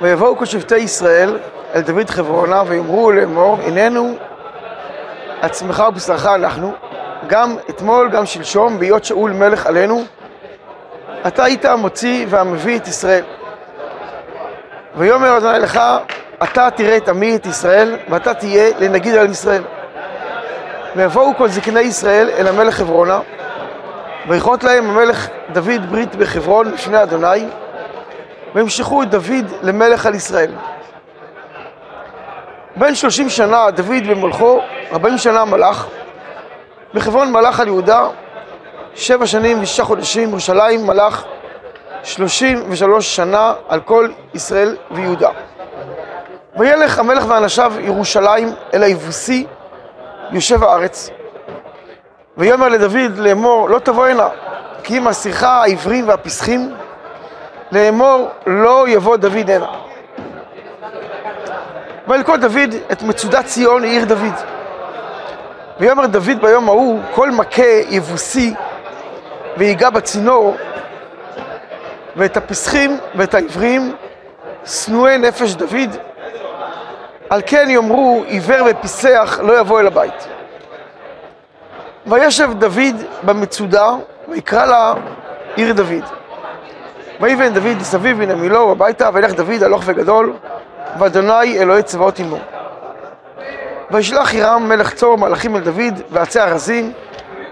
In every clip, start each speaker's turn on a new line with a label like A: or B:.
A: ויבואו כל שבטי ישראל אל דוד חברונה ויאמרו לאמור הננו עצמך ובשרך אנחנו גם אתמול גם שלשום בהיות שאול מלך עלינו אתה היית המוציא והמביא את ישראל. ויאמר אדוני לך אתה תראה את עמי את ישראל ואתה תהיה לנגיד על ישראל. ויבואו כל זקני ישראל אל המלך חברונה ויכרות להם המלך דוד ברית בחברון לפני אדוני וימשכו את דוד למלך על ישראל. בין שלושים שנה דוד במולכו, ארבעים שנה מלך, בחברון מלך על יהודה, שבע שנים ושישה חודשים, ירושלים מלך שלושים ושלוש שנה על כל ישראל ויהודה. וילך המלך ואנשיו ירושלים אל היבוסי, יושב הארץ. ויאמר לדוד לאמור לא תבוא הנה, כי אם השיחה העברים והפסחים לאמור לא יבוא דוד הנה. וילכוד דוד את מצודת ציון עיר דוד. ויאמר דוד ביום ההוא כל מכה יבוסי ויגע בצינור ואת הפסחים ואת העברים שנואי נפש דוד על כן יאמרו עיוור ופיסח לא יבוא אל הבית. וישב דוד במצודה ויקרא לה עיר דוד. ויבן דוד סביב מן המילו הביתה וילך דוד הלוך וגדול ואדוני אלוהי צבאות עמו. וישלח הירם מלך צור מלאכים אל דוד ועצי ארזים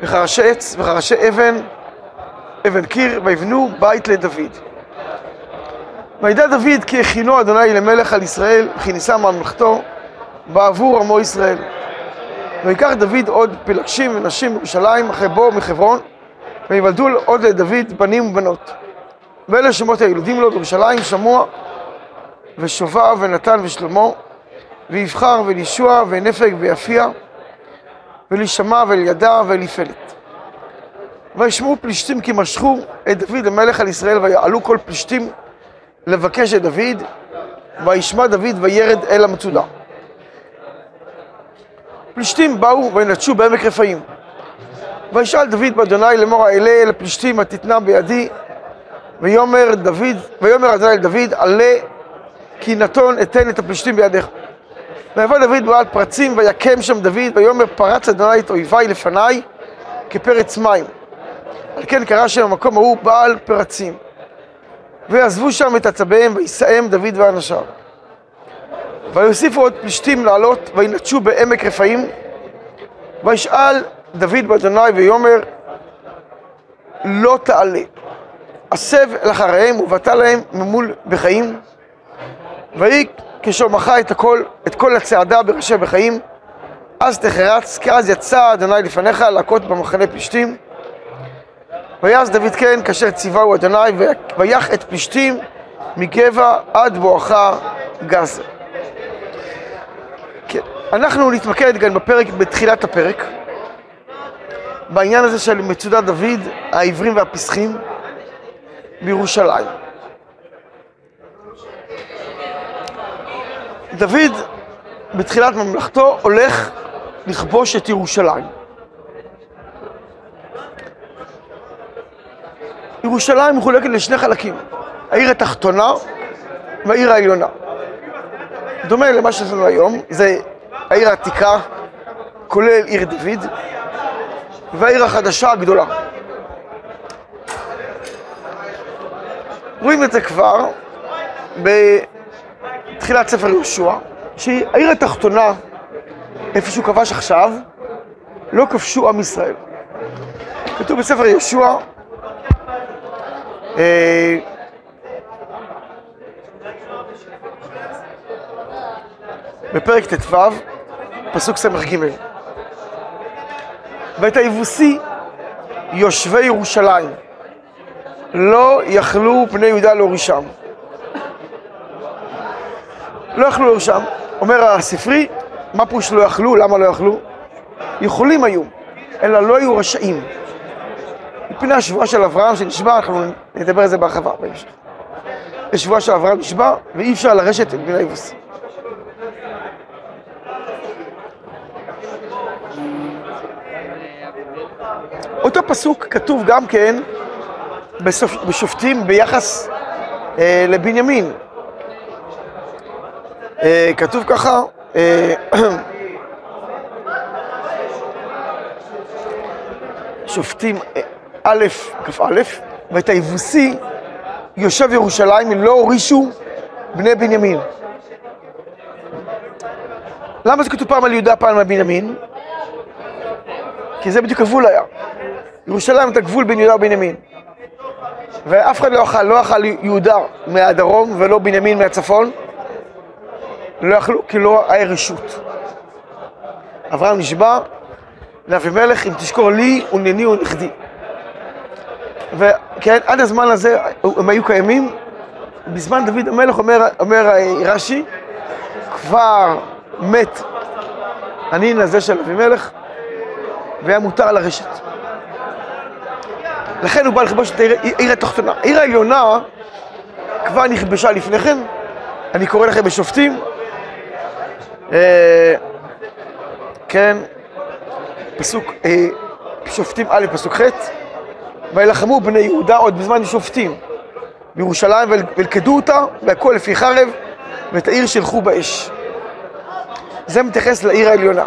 A: וחרשי עץ וחרשי אבן אבן קיר ויבנו בית לדוד. וידע דוד כי הכינו אדוני למלך על ישראל וכי נישא ממלכתו בעבור עמו ישראל. ויקח דוד עוד פלגשים ונשים בירושלים אחרי בואו מחברון ויוולדו עוד לדוד בנים ובנות. ואלה שמות הילדים לו בירושלים שמוע ושובע ונתן ושלמה ויבחר ולישוע ונפג ויפיע ולשמע ולידע וליפלת. וישמעו פלישתים כי משכו את דוד המלך על ישראל ויעלו כל פלישתים לבקש את דוד וישמע דוד וירד אל המצודה. פלישתים באו וינטשו בעמק רפאים. וישאל דוד באדוני לאמור האלה אל הפלישתים התתנה בידי ויאמר דוד, ויאמר אדוני אל דוד עלה כי נתון אתן את הפלישתים בידיך. ויבוא דוד בעל פרצים ויקם שם דוד ויאמר פרץ אדוני את אויבי לפניי כפרץ מים. על כן קרא שם המקום ההוא בעל פרצים. ויעזבו שם את עצביהם ויסאם דוד ואנשיו. ויוסיפו עוד פלישתים לעלות וינטשו בעמק רפאים וישאל דוד באדוני ויאמר לא תעלה הסב אל אחריהם ובאת להם ממול בחיים. ויהי כשמחה את הכל, את כל הצעדה בראשי בחיים. אז תחרץ כי אז יצא אדוני לפניך להכות במחנה פלישתים. ויעש דוד כן כאשר ציווהו אדוני ויח את פלישתים מגבע עד בואכה גזר. כן, אנחנו נתמקד גם בפרק, בתחילת הפרק בעניין הזה של מצודת דוד, העברים והפסחים בירושלים. דוד בתחילת ממלכתו הולך לכבוש את ירושלים. ירושלים מחולקת לשני חלקים, העיר התחתונה והעיר העליונה. דומה למה שיש לנו היום, זה העיר העתיקה, כולל עיר דוד, והעיר החדשה הגדולה. רואים את זה כבר בתחילת ספר יהושע, שהעיר התחתונה, איפה שהוא כבש עכשיו, לא כבשו עם ישראל. כתוב בספר יהושע, אה, בפרק ט"ו, פסוק ס"ג: ואת היבוסי יושבי ירושלים לא יכלו בני יהודה להורישם. לא יכלו להורישם. אומר הספרי, מה פירוש לא יכלו? למה לא יכלו? יכולים היו, אלא לא היו רשאים. מפני השבועה של אברהם שנשבע, אנחנו נדבר על זה בהרחבה בהמשך. יש שבועה של אברהם נשבע, ואי אפשר לרשת את בני היבוסי. אותו פסוק כתוב גם כן בסופ... בשופטים ביחס אה, לבנימין. אה, כתוב ככה, אה, שופטים אה, א', כ"א, ואת היבוסי יושב ירושלים לא הורישו בני בנימין. למה זה כתוב פעם על יהודה, פעם על בנימין? כי זה בדיוק הגבול היה. ירושלים את הגבול בין יהודה ובנימין. ואף אחד לא אכל, לא אכל יהודה מהדרום ולא בנימין מהצפון. לא יכלו, כי לא היה רשות. אברהם נשבע לאבימלך, אם תשקור לי, ונני ונכדי. וכן, עד הזמן הזה הם היו קיימים. בזמן דוד המלך אומר, אומר רש"י, כבר מת הנין הזה של אבימלך, והיה מותר לרשת. לכן הוא בא לכבוש את העיר התחתונה. העיר העליונה כבר נכבשה לפני כן, אני קורא לכם בשופטים, אה, כן, פסוק, אה, שופטים א', פסוק ח', וילחמו בני יהודה עוד בזמן שופטים בירושלים ולכדו אותה, והכל לפי חרב, ואת העיר שלחו באש. זה מתייחס לעיר העליונה.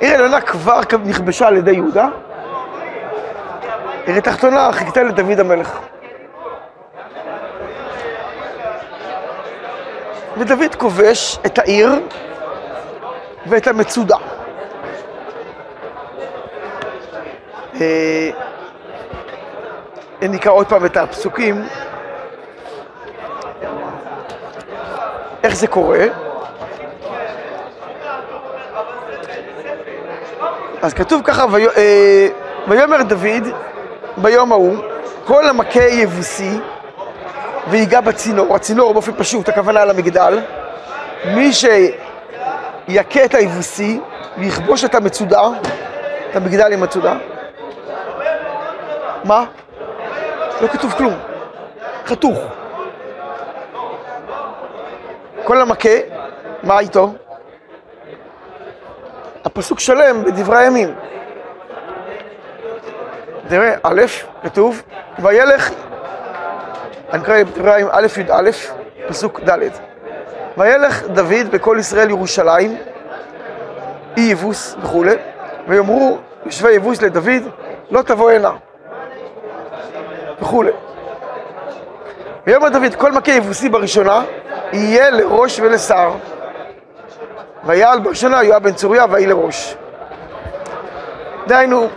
A: עיר העליונה כבר נכבשה על ידי יהודה, עיר התחתונה חיכתה לדוד המלך. ודוד כובש את העיר ואת המצודה. אה, נקרא עוד פעם את הפסוקים. איך זה קורה? אז כתוב ככה, אה, ויאמר דוד ביום ההוא, כל המכה יבוסי ויגע בצינור, הצינור באופן פשוט, הכוונה למגדל, מי שיכה את היבוסי ויכבוש את המצודה, את המגדל עם מצודה, מה? לא כתוב כלום, חתוך. כל המכה, מה איתו? הפסוק שלם בדברי הימים. תראה, א', כתוב, וילך, אני קורא דברי א' י"א, פסוק ד', וילך דוד בכל ישראל ירושלים, אי יבוס וכולי, ויאמרו יושבי יבוס לדוד, לא תבוא הנה, וכולי. ויאמר דוד, כל מכה יבוסי בראשונה, יהיה לראש ולשר. ויעל בראשונה יואב בן צוריה ויהי לראש. דהיינו,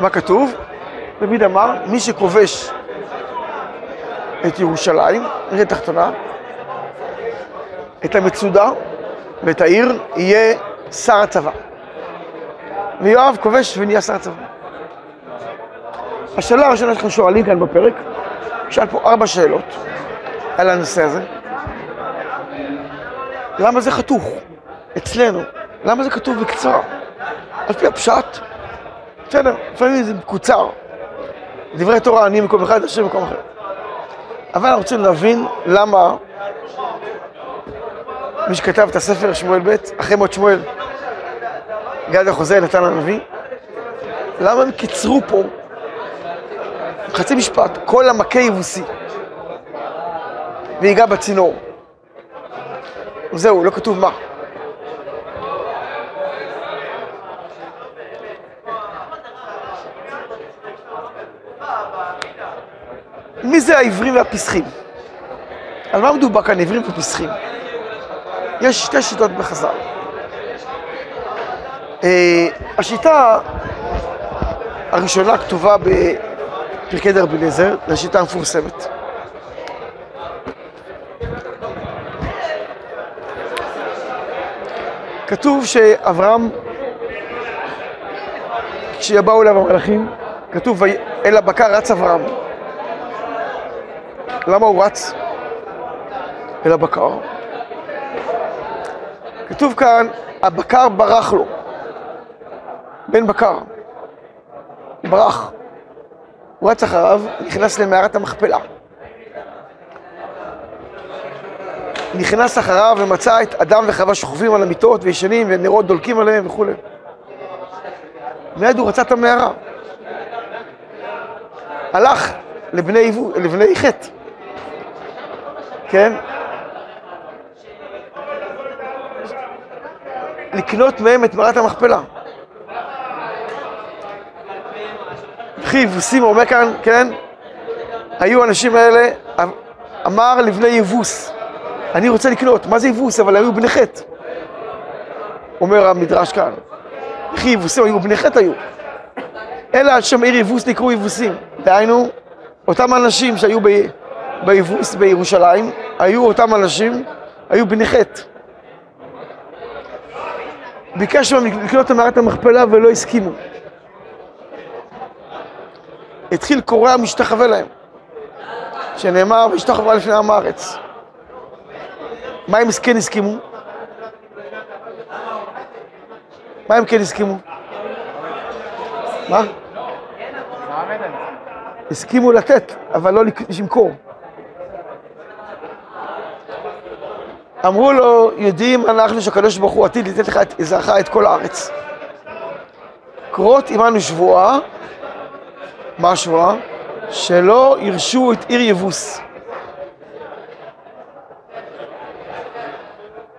A: מה כתוב? דוד אמר, מי שכובש את ירושלים, עיר תחתונה, את המצודה ואת העיר, יהיה שר הצבא. ויואב כובש ונהיה שר הצבא. השאלה הראשונה שאנחנו שואלים כאן בפרק, שאל פה ארבע שאלות על הנושא הזה. למה זה חתוך אצלנו? למה זה כתוב בקצרה? על פי הפשט, בסדר, לפעמים זה מקוצר. דברי תורה אני מקום אחד, השם מקום אחר. אבל אנחנו רוצים להבין למה מי שכתב את הספר שמואל ב', אחרי מות שמואל, גד החוזה נתן הנביא, למה הם קיצרו פה חצי משפט, כל המכה יבוסי ויגע בצינור. זהו, לא כתוב מה. מי זה העברים והפסחים? על מה מדובר כאן עברים ופסחים? יש שתי שיטות בחז"ל. Uh, השיטה הראשונה כתובה בפרקי דרבי אליעזר, זו השיטה המפורסמת. כתוב שאברהם, כשיבואו אליו המלאכים, כתוב אל הבקר רץ אברהם. למה הוא רץ אל הבקר? כתוב כאן, הבקר ברח לו. בן בקר. ברח. הוא רץ אחריו, נכנס למערת המכפלה. נכנס אחריו ומצא את אדם וחווה שוכבים על המיטות וישנים ונרות דולקים עליהם וכולי. מיד הוא רצה את המערה. הלך לבני, לבני חטא. כן? לקנות מהם את מערת המכפלה. וכי יבוסים אומר כאן, כן? היו האנשים האלה, אמר לבני יבוס, אני רוצה לקנות, מה זה יבוס? אבל היו בני חטא. אומר המדרש כאן. וכי יבוסים היו בני חטא היו. אלא על שם עיר יבוס נקראו יבוסים. דהיינו, אותם אנשים שהיו ב... ביבוס בירושלים, היו אותם אנשים, היו בני חטא. ביקש מהם לקנות את מערת המכפלה ולא הסכימו. התחיל קורע משתחווה להם, שנאמר והשתחווה לפני עם הארץ. מה הם כן הסכימו? מה הם כן הסכימו? מה? הסכימו לתת, אבל לא למכור. אמרו לו, יודעים אנחנו שהקדוש ברוך הוא עתיד לתת לך את עזרך את כל הארץ. כרות עמנו שבועה, מה השבועה? שלא ירשו את עיר יבוס.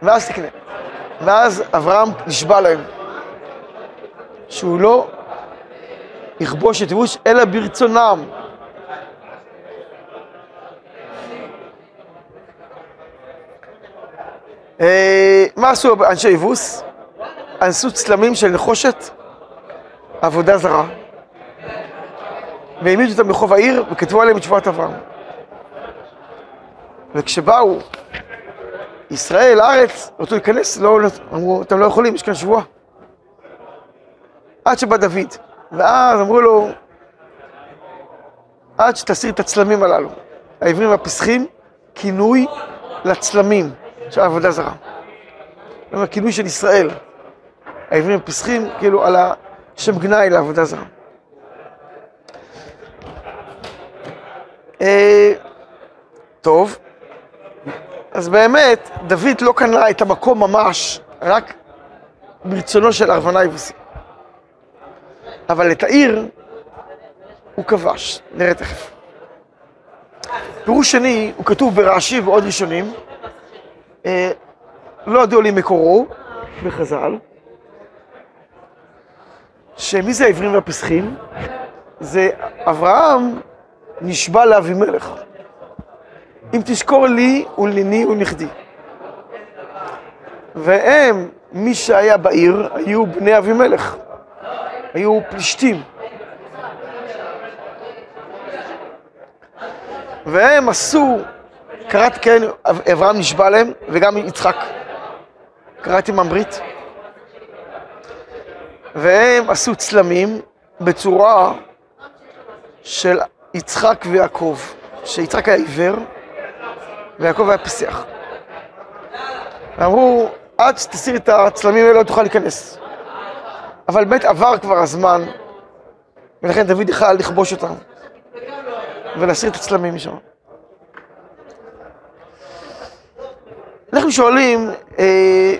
A: ואז תקנה. ואז אברהם נשבע להם שהוא לא יכבוש את יבוש אלא ברצונם. מה עשו אנשי יבוס? אנסו צלמים של נחושת, עבודה זרה, והעמידו אותם ברחוב העיר וכתבו עליהם את שבועת אברהם. וכשבאו ישראל לארץ, רצו להיכנס, לא, אמרו, אתם לא יכולים, יש כאן שבועה. עד שבא דוד, ואז אמרו לו, עד שתסיר את הצלמים הללו. העברים והפסחים, כינוי לצלמים. של עבודה זרה. זאת הכינוי של ישראל. העברים הפסחים, כאילו על השם גנאי לעבודה זרה. אה, טוב, אז באמת, דוד לא קנה את המקום ממש, רק ברצונו של ארוונה יבוסי. אבל את העיר הוא כבש, נראה תכף. פירוש שני, הוא כתוב ברש"י ובעוד ראשונים, לא ידוע לי מקורו בחז"ל, שמי זה העברים והפסחים? זה אברהם נשבע לאבימלך. אם תזכור לי ולני ונכדי. והם, מי שהיה בעיר, היו בני אבימלך. היו פלישתים. והם עשו קראתי כן, אברהם נשבע להם, וגם יצחק. קראתי ממברית. והם עשו צלמים בצורה של יצחק ויעקב, שיצחק היה עיוור ויעקב היה פסח. ואמרו, עד שתסיר את הצלמים האלה לא תוכל להיכנס. אבל באמת עבר כבר הזמן, ולכן דוד יכל לכבוש אותם ולהסיר את הצלמים משם. אנחנו שואלים אה,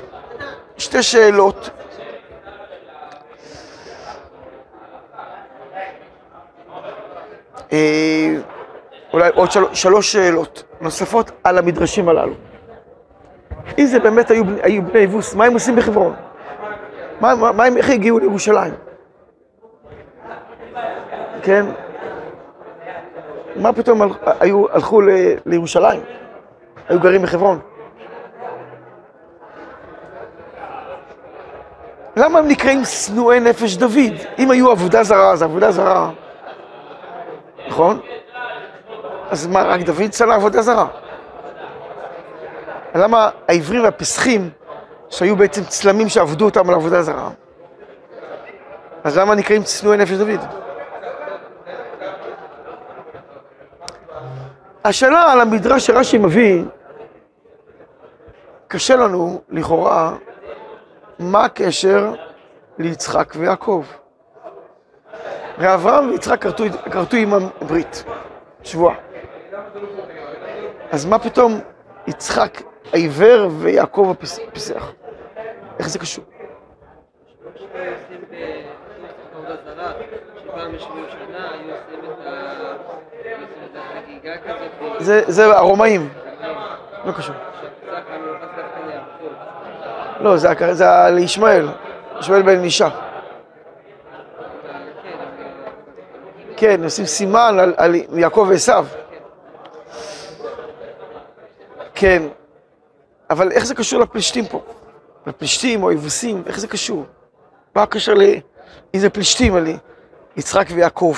A: שתי שאלות. אה, אולי עוד של, שלוש שאלות נוספות על המדרשים הללו. אם זה באמת היו, היו בני יבוס, מה הם עושים בחברון? מה, מה, מה הם, איך הגיעו לירושלים? כן? מה פתאום הלכו ל, לירושלים? היו גרים בחברון? למה הם נקראים שנואי נפש דוד? אם היו עבודה זרה, אז עבודה זרה, נכון? אז מה, רק דוד שנא עבודה זרה? למה העברים והפסחים, שהיו בעצם צלמים שעבדו אותם על עבודה זרה, אז למה נקראים שנואי נפש דוד? השאלה על המדרש שרש"י מביא, קשה לנו, לכאורה, מה הקשר ליצחק ויעקב? הרי אברהם ויצחק כרתו עמם ברית, שבועה. אז מה פתאום יצחק העיוור ויעקב הפיסח? איך זה קשור? זה הרומאים. לא קשור. לא, זה על ישמעאל, בן אלישע. כן, עושים סימן על, על יעקב ועשיו. כן, אבל איך זה קשור לפלישתים פה? לפלישתים או היבוסים, איך זה קשור? מה הקשר ל... אם זה פלישתים על יצחק ויעקב?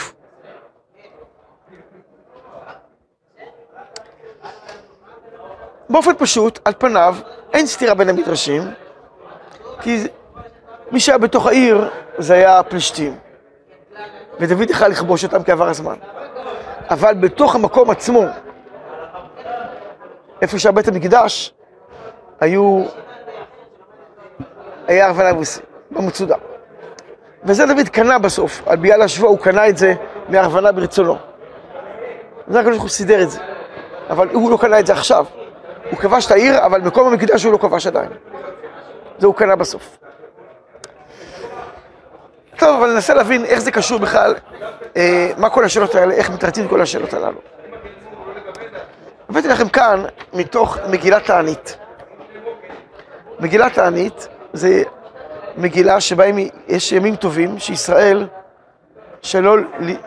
A: באופן פשוט, על פניו, אין סתירה בין המדרשים, כי מי שהיה בתוך העיר זה היה הפלישתים, ודוד יכל לכבוש אותם כעבר הזמן. אבל בתוך המקום עצמו, איפה שהיה בית המקדש, היו... היה ערבנה יבוסי, במצודה. וזה דוד קנה בסוף, על ביאה להשוואה הוא קנה את זה מערבנה ברצונו. זה הקדוש ברוך הוא סידר את זה. אבל הוא לא קנה את זה עכשיו. הוא כבש את העיר, אבל מקום המקדש הוא לא כבש עדיין. זה הוא קנה בסוף. טוב, אבל ננסה להבין איך זה קשור בכלל, אה, מה כל השאלות האלה, איך מתרצים כל השאלות הללו. הבאתי לכם כאן מתוך מגילת תענית. מגילת תענית זה מגילה שבה יש ימים טובים שישראל, שלא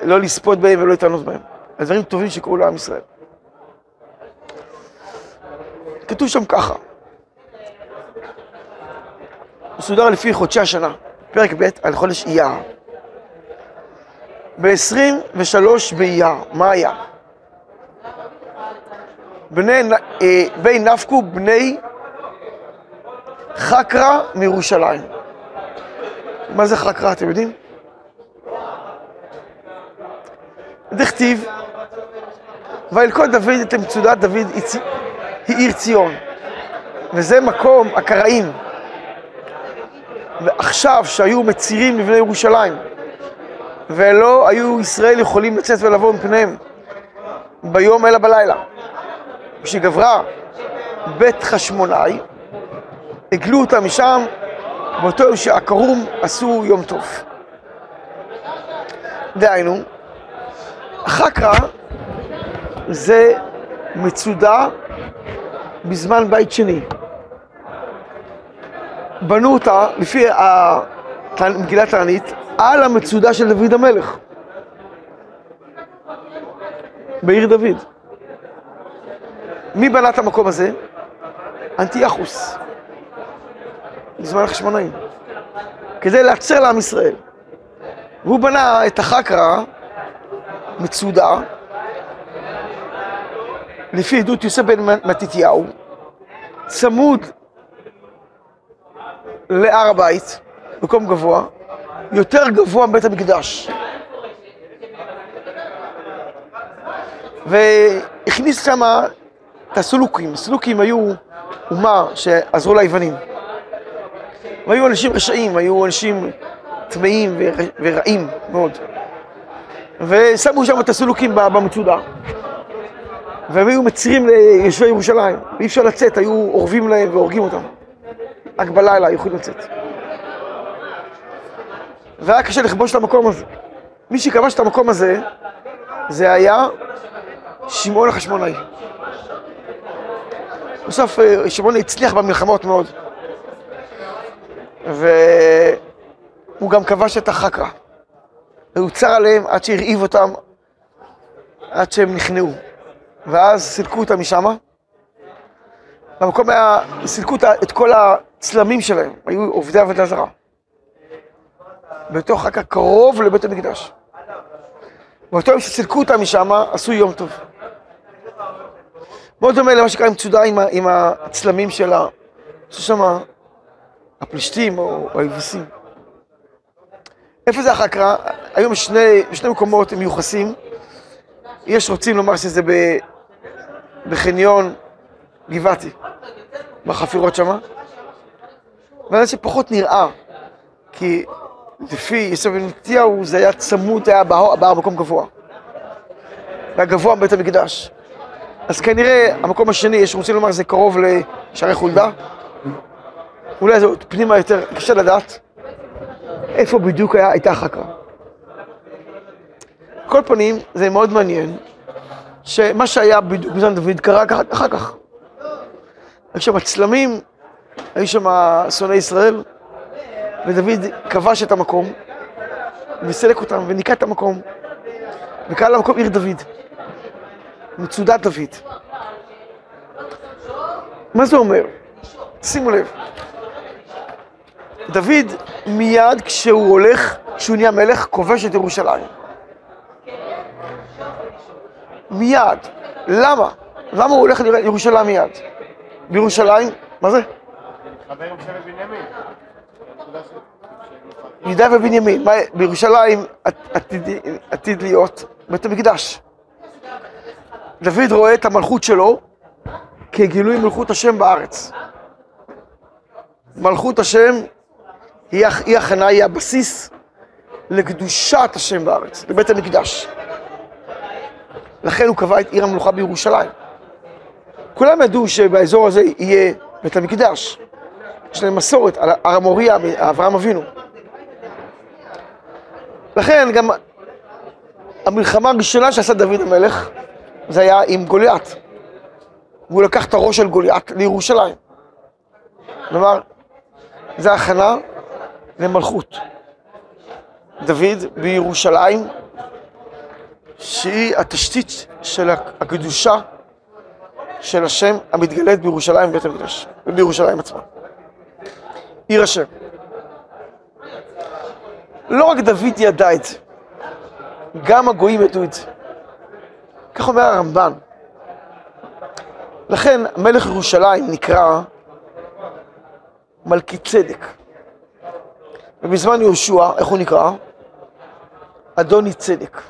A: לא לספות בהם ולא להתענות בהם. הדברים טובים שקרו לעם ישראל. כתוב שם ככה, מסודר לפי חודשי השנה, פרק ב' על חודש אייר. ב-23 באייר, מה היה? בני, אה, בי נפקו בני חקרא מירושלים. מה זה חקרא, אתם יודעים? דכתיב, וילכוד דוד את מצודת דוד היא עיר ציון, וזה מקום הקראים. ועכשיו שהיו מצירים לבני ירושלים, ולא היו ישראל יכולים לצאת ולבוא מפניהם ביום אלא בלילה. כשגברה בית חשמונאי, הגלו אותם משם, באותו יום שהכרום עשו יום טוב. דהיינו, החקרא זה מצודה בזמן בית שני. בנו אותה, לפי מגילת תענית, על המצודה של דוד המלך, בעיר דוד. מי בנה את המקום הזה? אנטיאחוס, בזמן החשמונאים, כדי להצר לעם ישראל. והוא בנה את החקרא, מצודה, לפי עדות יוסף בן מתתיהו, צמוד להר הבית, מקום גבוה, יותר גבוה מבית המקדש. והכניס שם את הסולוקים. הסולוקים היו אומה שעזרו ליוונים. והיו אנשים רשעים, היו אנשים טמאים ורעים מאוד. ושמו שם את הסולוקים במצודה. והם היו מצירים ליושבי ירושלים, ואי אפשר לצאת, היו אורבים להם והורגים אותם. רק בלילה היו יכולים לצאת. והיה קשה לכבוש את המקום הזה. מי שכבש את המקום הזה, זה היה שמעון החשמונאי. בסוף שמעון הצליח במלחמות מאוד. והוא גם כבש את החקרא. והוא צר עליהם עד שהרעיב אותם, עד שהם נכנעו. ואז סילקו אותם משם. במקום היה, סילקו את כל הצלמים שלהם, היו עובדי עבודה זרה. בתוך רק הקרוב לבית המקדש. באותו יום שסילקו אותם משם, עשו יום טוב. מאוד דומה למה שקרה עם מצודה עם, עם הצלמים שלה, ששם הפלישתים או היבוסים. איפה זה החקרא? היום שני, בשני מקומות מיוחסים. יש רוצים לומר שזה ב, בחניון גבעתי, בחפירות שמה. ואני שפחות נראה, כי לפי יוסף בן מתתיהו זה היה צמוד, היה בהר, מקום גבוה. היה גבוה מבית המקדש. אז כנראה המקום השני, יש רוצים לומר, זה קרוב לשערי חולדה. אולי זה פנימה יותר, קשה לדעת איפה בדיוק היה, הייתה החקרא. כל פנים, זה מאוד מעניין, שמה שהיה בדיוק בזמן דוד קרה אחר כך. היו שם צלמים, היו שם שונאי ישראל, ודוד כבש את המקום, וסילק אותם, וניקה את המקום, וקרא למקום עיר דוד, מצודת דוד. מה זה אומר? שימו לב. דוד מיד כשהוא הולך, כשהוא נהיה מלך, כובש את ירושלים. מיד. למה? למה הוא הולך לירושלים מיד? בירושלים, מה זה?
B: חבר עם שבט בנימין.
A: יהודה ובנימין. בירושלים עתיד, להיות בית המקדש. דוד רואה את המלכות שלו כגילוי מלכות השם בארץ. מלכות השם היא הכנה, היא הבסיס לקדושת השם בארץ, לבית המקדש. לכן הוא קבע את עיר המלוכה בירושלים. כולם ידעו שבאזור הזה יהיה בית המקדש. יש להם מסורת על המוריה מאברהם אבינו. לכן גם המלחמה הראשונה שעשה דוד המלך, זה היה עם גוליית. והוא לקח את הראש של גוליית לירושלים. כלומר, זה הכנה למלכות. דוד בירושלים, שהיא התשתית של הקדושה של השם המתגלית בירושלים בבית המקדש, ובירושלים עצמה. עיר השם. לא רק דוד ידע את זה, גם הגויים ידעו את זה. כך אומר הרמב"ן. לכן מלך ירושלים נקרא מלכי צדק. ובזמן יהושע, איך הוא נקרא? אדוני צדק.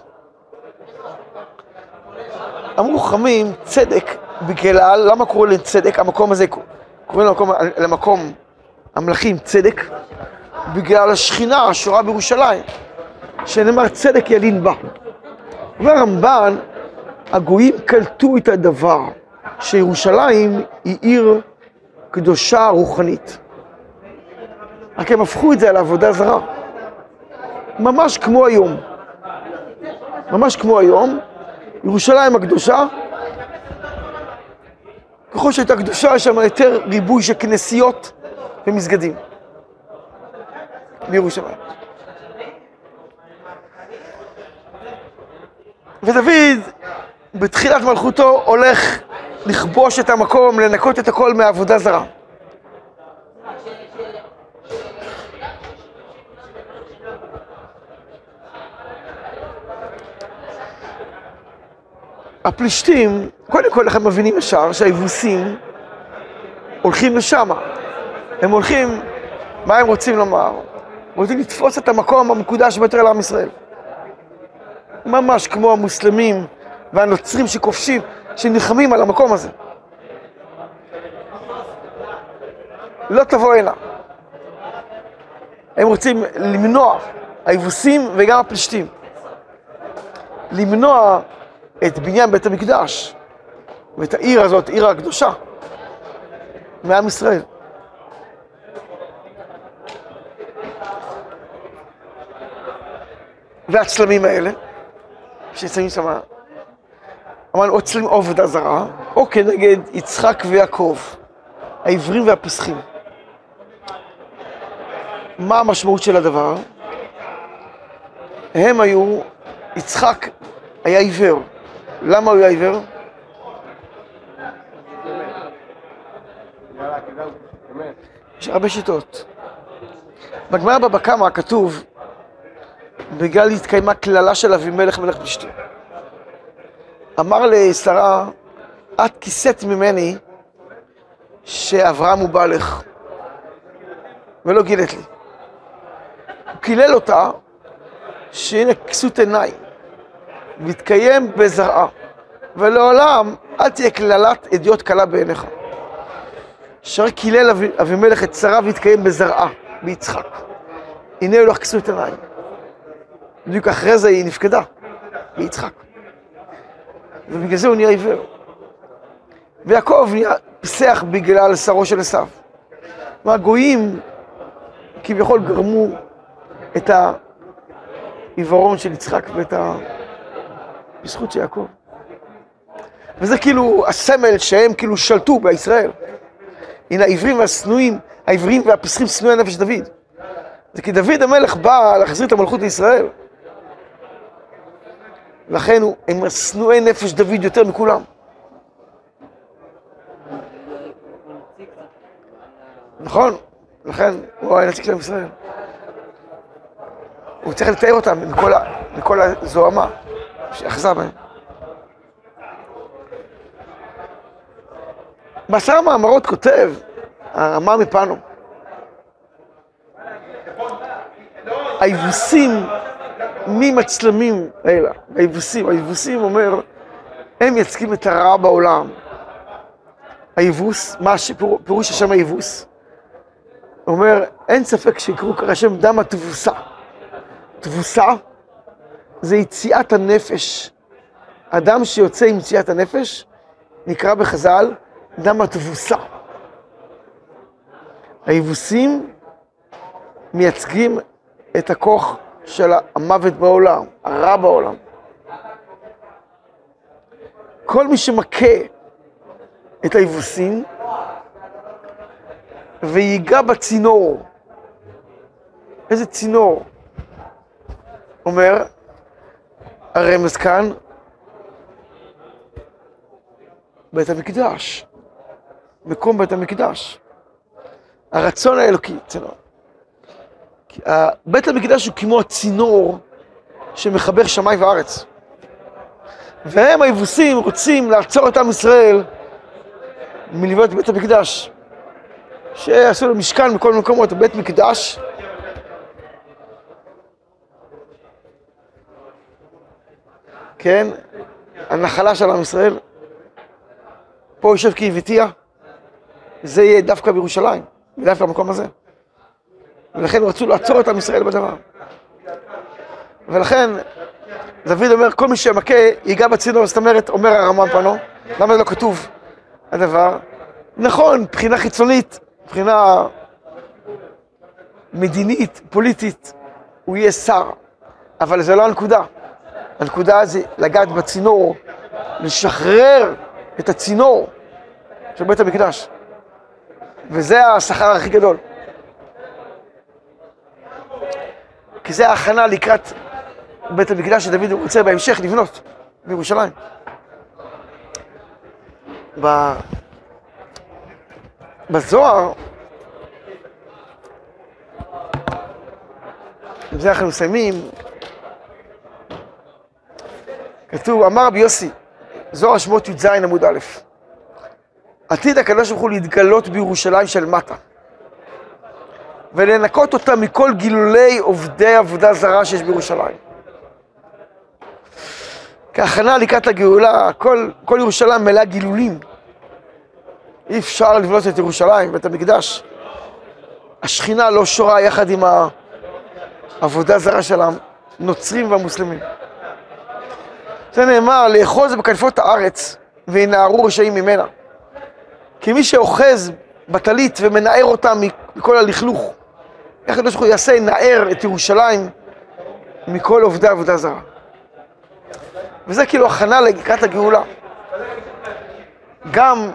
A: אמרו חכמים, צדק, בגלל, למה קוראים לצדק? המקום הזה, קוראים למקום, למקום המלכים צדק, בגלל השכינה השורה בירושלים, שנאמר צדק ילין בה. אומר הרמב"ן, הגויים קלטו את הדבר שירושלים היא עיר קדושה רוחנית. רק הם הפכו את זה לעבודה זרה. ממש כמו היום. ממש כמו היום, ירושלים הקדושה, ככל שהייתה קדושה, יש שם יותר ריבוי של כנסיות ומסגדים בירושלים. ודוד, בתחילת מלכותו, הולך לכבוש את המקום, לנקות את הכל מעבודה זרה. הפלישתים, קודם כל איך הם מבינים ישר שהיבוסים הולכים לשם. הם הולכים, מה הם רוצים לומר? רוצים לתפוס את המקום המקודש ביותר לעם ישראל. ממש כמו המוסלמים והנוצרים שכובשים, שנלחמים על המקום הזה. לא תבוא הנה. הם רוצים למנוע, היבוסים וגם הפלישתים, למנוע את בניין בית המקדש ואת העיר הזאת, עיר הקדושה, מעם ישראל. והצלמים האלה, שנמצאים שם, אמרנו, או צלמים עובדה זרה, או כנגד יצחק ויעקב, העברים והפסחים. מה המשמעות של הדבר? הם היו, יצחק היה עיוור. למה הוא היה עיוור? יש הרבה שיטות. בגמרא בבא קמא כתוב, בגלל התקיימה קללה של אבימלך מלך פלישתים. אמר לשרה, את כיסית ממני שאברהם הוא בעלך, ולא גילת לי. הוא קילל אותה שהנה כסות עיניים, ויתקיים בזרעה, ולעולם אל תהיה קללת אדיוט קלה בעיניך. אשר קילל אבי- אבימלך את שרה והתקיים בזרעה, ביצחק. הנה אלוהיך כסות עיניים. בדיוק אחרי זה היא נפקדה, ביצחק. ובגלל זה הוא נהיה עיוור. ויעקב נהיה פיסח בגלל שרו של עשיו. והגויים כביכול גרמו את העיוורון של יצחק ואת ה... בזכות של יעקב. וזה כאילו הסמל שהם כאילו שלטו בישראל. הנה העברים והשנואים, העברים והפסחים שנואי הנפש דוד. זה כי דוד המלך בא להחזיר את המלכות לישראל. לכן הם שנואי נפש דוד יותר מכולם. נכון, לכן הוא היה נציג של עם ישראל. הוא צריך לתאר אותם מכל, מכל הזוהמה שאחזה בהם. בעשר המאמרות כותב הרמה מפנו, היבוסים ממצלמים האלה, היבוסים, היבוסים אומר, הם מייצגים את הרע בעולם. היבוס, מה השיפור- פירוש השם היבוס? אומר, אין ספק שיקראו ככה השם דם התבוסה. תבוסה זה יציאת הנפש. אדם שיוצא עם יציאת הנפש נקרא בחז"ל דם התבוסה. היבוסים מייצגים את הכוח של המוות בעולם, הרע בעולם. כל מי שמכה את היבוסים וייגע בצינור, איזה צינור? אומר הרמז כאן, בית המקדש, מקום בית המקדש. הרצון האלוקי, צינור. בית המקדש הוא כמו הצינור שמחבר שמיים וארץ. והם היבוסים רוצים לעצור את עם ישראל מלבנות בית המקדש. שעשו לו משכן מכל מיני מקומות, בית מקדש. כן, הנחלה של עם ישראל. פה יושב כאיביתיה, זה יהיה דווקא בירושלים, דווקא במקום הזה. ולכן רצו לעצור את עם ישראל בדבר. ולכן דוד אומר, כל מי שמכה ייגע בצינור, זאת אומרת, אומר הרמב"ם פנו, למה זה לא כתוב הדבר? נכון, מבחינה חיצונית, מבחינה מדינית, פוליטית, הוא יהיה שר, אבל זה לא הנקודה. הנקודה זה לגעת בצינור, לשחרר את הצינור של בית המקדש. וזה השכר הכי גדול. כי זה ההכנה לקראת בית המקדש שדוד רוצה בהמשך לבנות בירושלים. בזוהר, עם זה אנחנו מסיימים, כתוב, אמר רבי יוסי, זוהר שמות י"ז עמוד א', עתיד הקדוש ברוך הוא להתגלות בירושלים של מטה, ולנקות אותה מכל גילולי עובדי עבודה זרה שיש בירושלים. כהכנה לקראת הגאולה, כל, כל ירושלים מלאה גילולים. אי אפשר לבנות את ירושלים, בית המקדש. השכינה לא שורה יחד עם העבודה זרה של הנוצרים והמוסלמים. זה נאמר, לאחוז בכנפות הארץ וינערו רשעים ממנה. כי מי שאוחז בטלית ומנער אותה מכל הלכלוך, איך הקדוש ברוך הוא יעשה, ינער את ירושלים מכל עובדי עבודה זרה. וזה כאילו הכנה לקראת הגאולה. גם,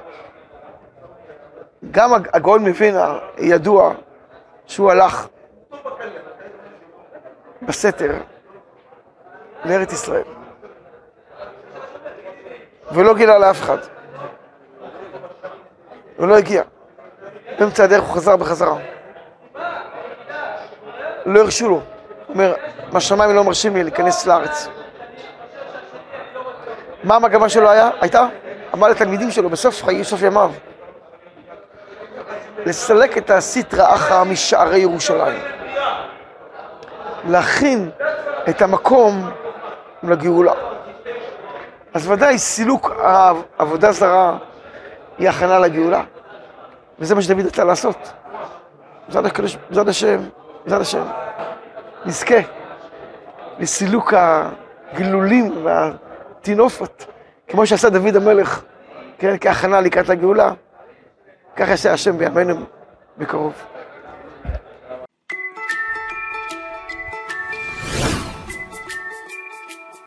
A: גם הגאון מווילנה ידוע שהוא הלך בסתר לארץ ישראל. ולא גילה לאף אחד. הוא לא הגיע. באמצע הדרך הוא חזר בחזרה. לא הרשו לו. הוא אומר, מהשמיים לא מרשים לי להיכנס לארץ. מה המגמה שלו היה? הייתה? אמר לתלמידים שלו בסוף חיי, סוף ימיו, לסלק את הסטרא אחרא משערי ירושלים. להכין את המקום לגאולה. אז ודאי סילוק העבודה זרה היא הכנה לגאולה. וזה מה שדוד רצה לעשות. בעזרת הקדוש, בעזרת השם, בעזרת השם, נזכה לסילוק הגלולים והטינופות, כמו שעשה דוד המלך, כן, כהכנה לקראת הגאולה, ככה יעשה השם בימינו בקרוב.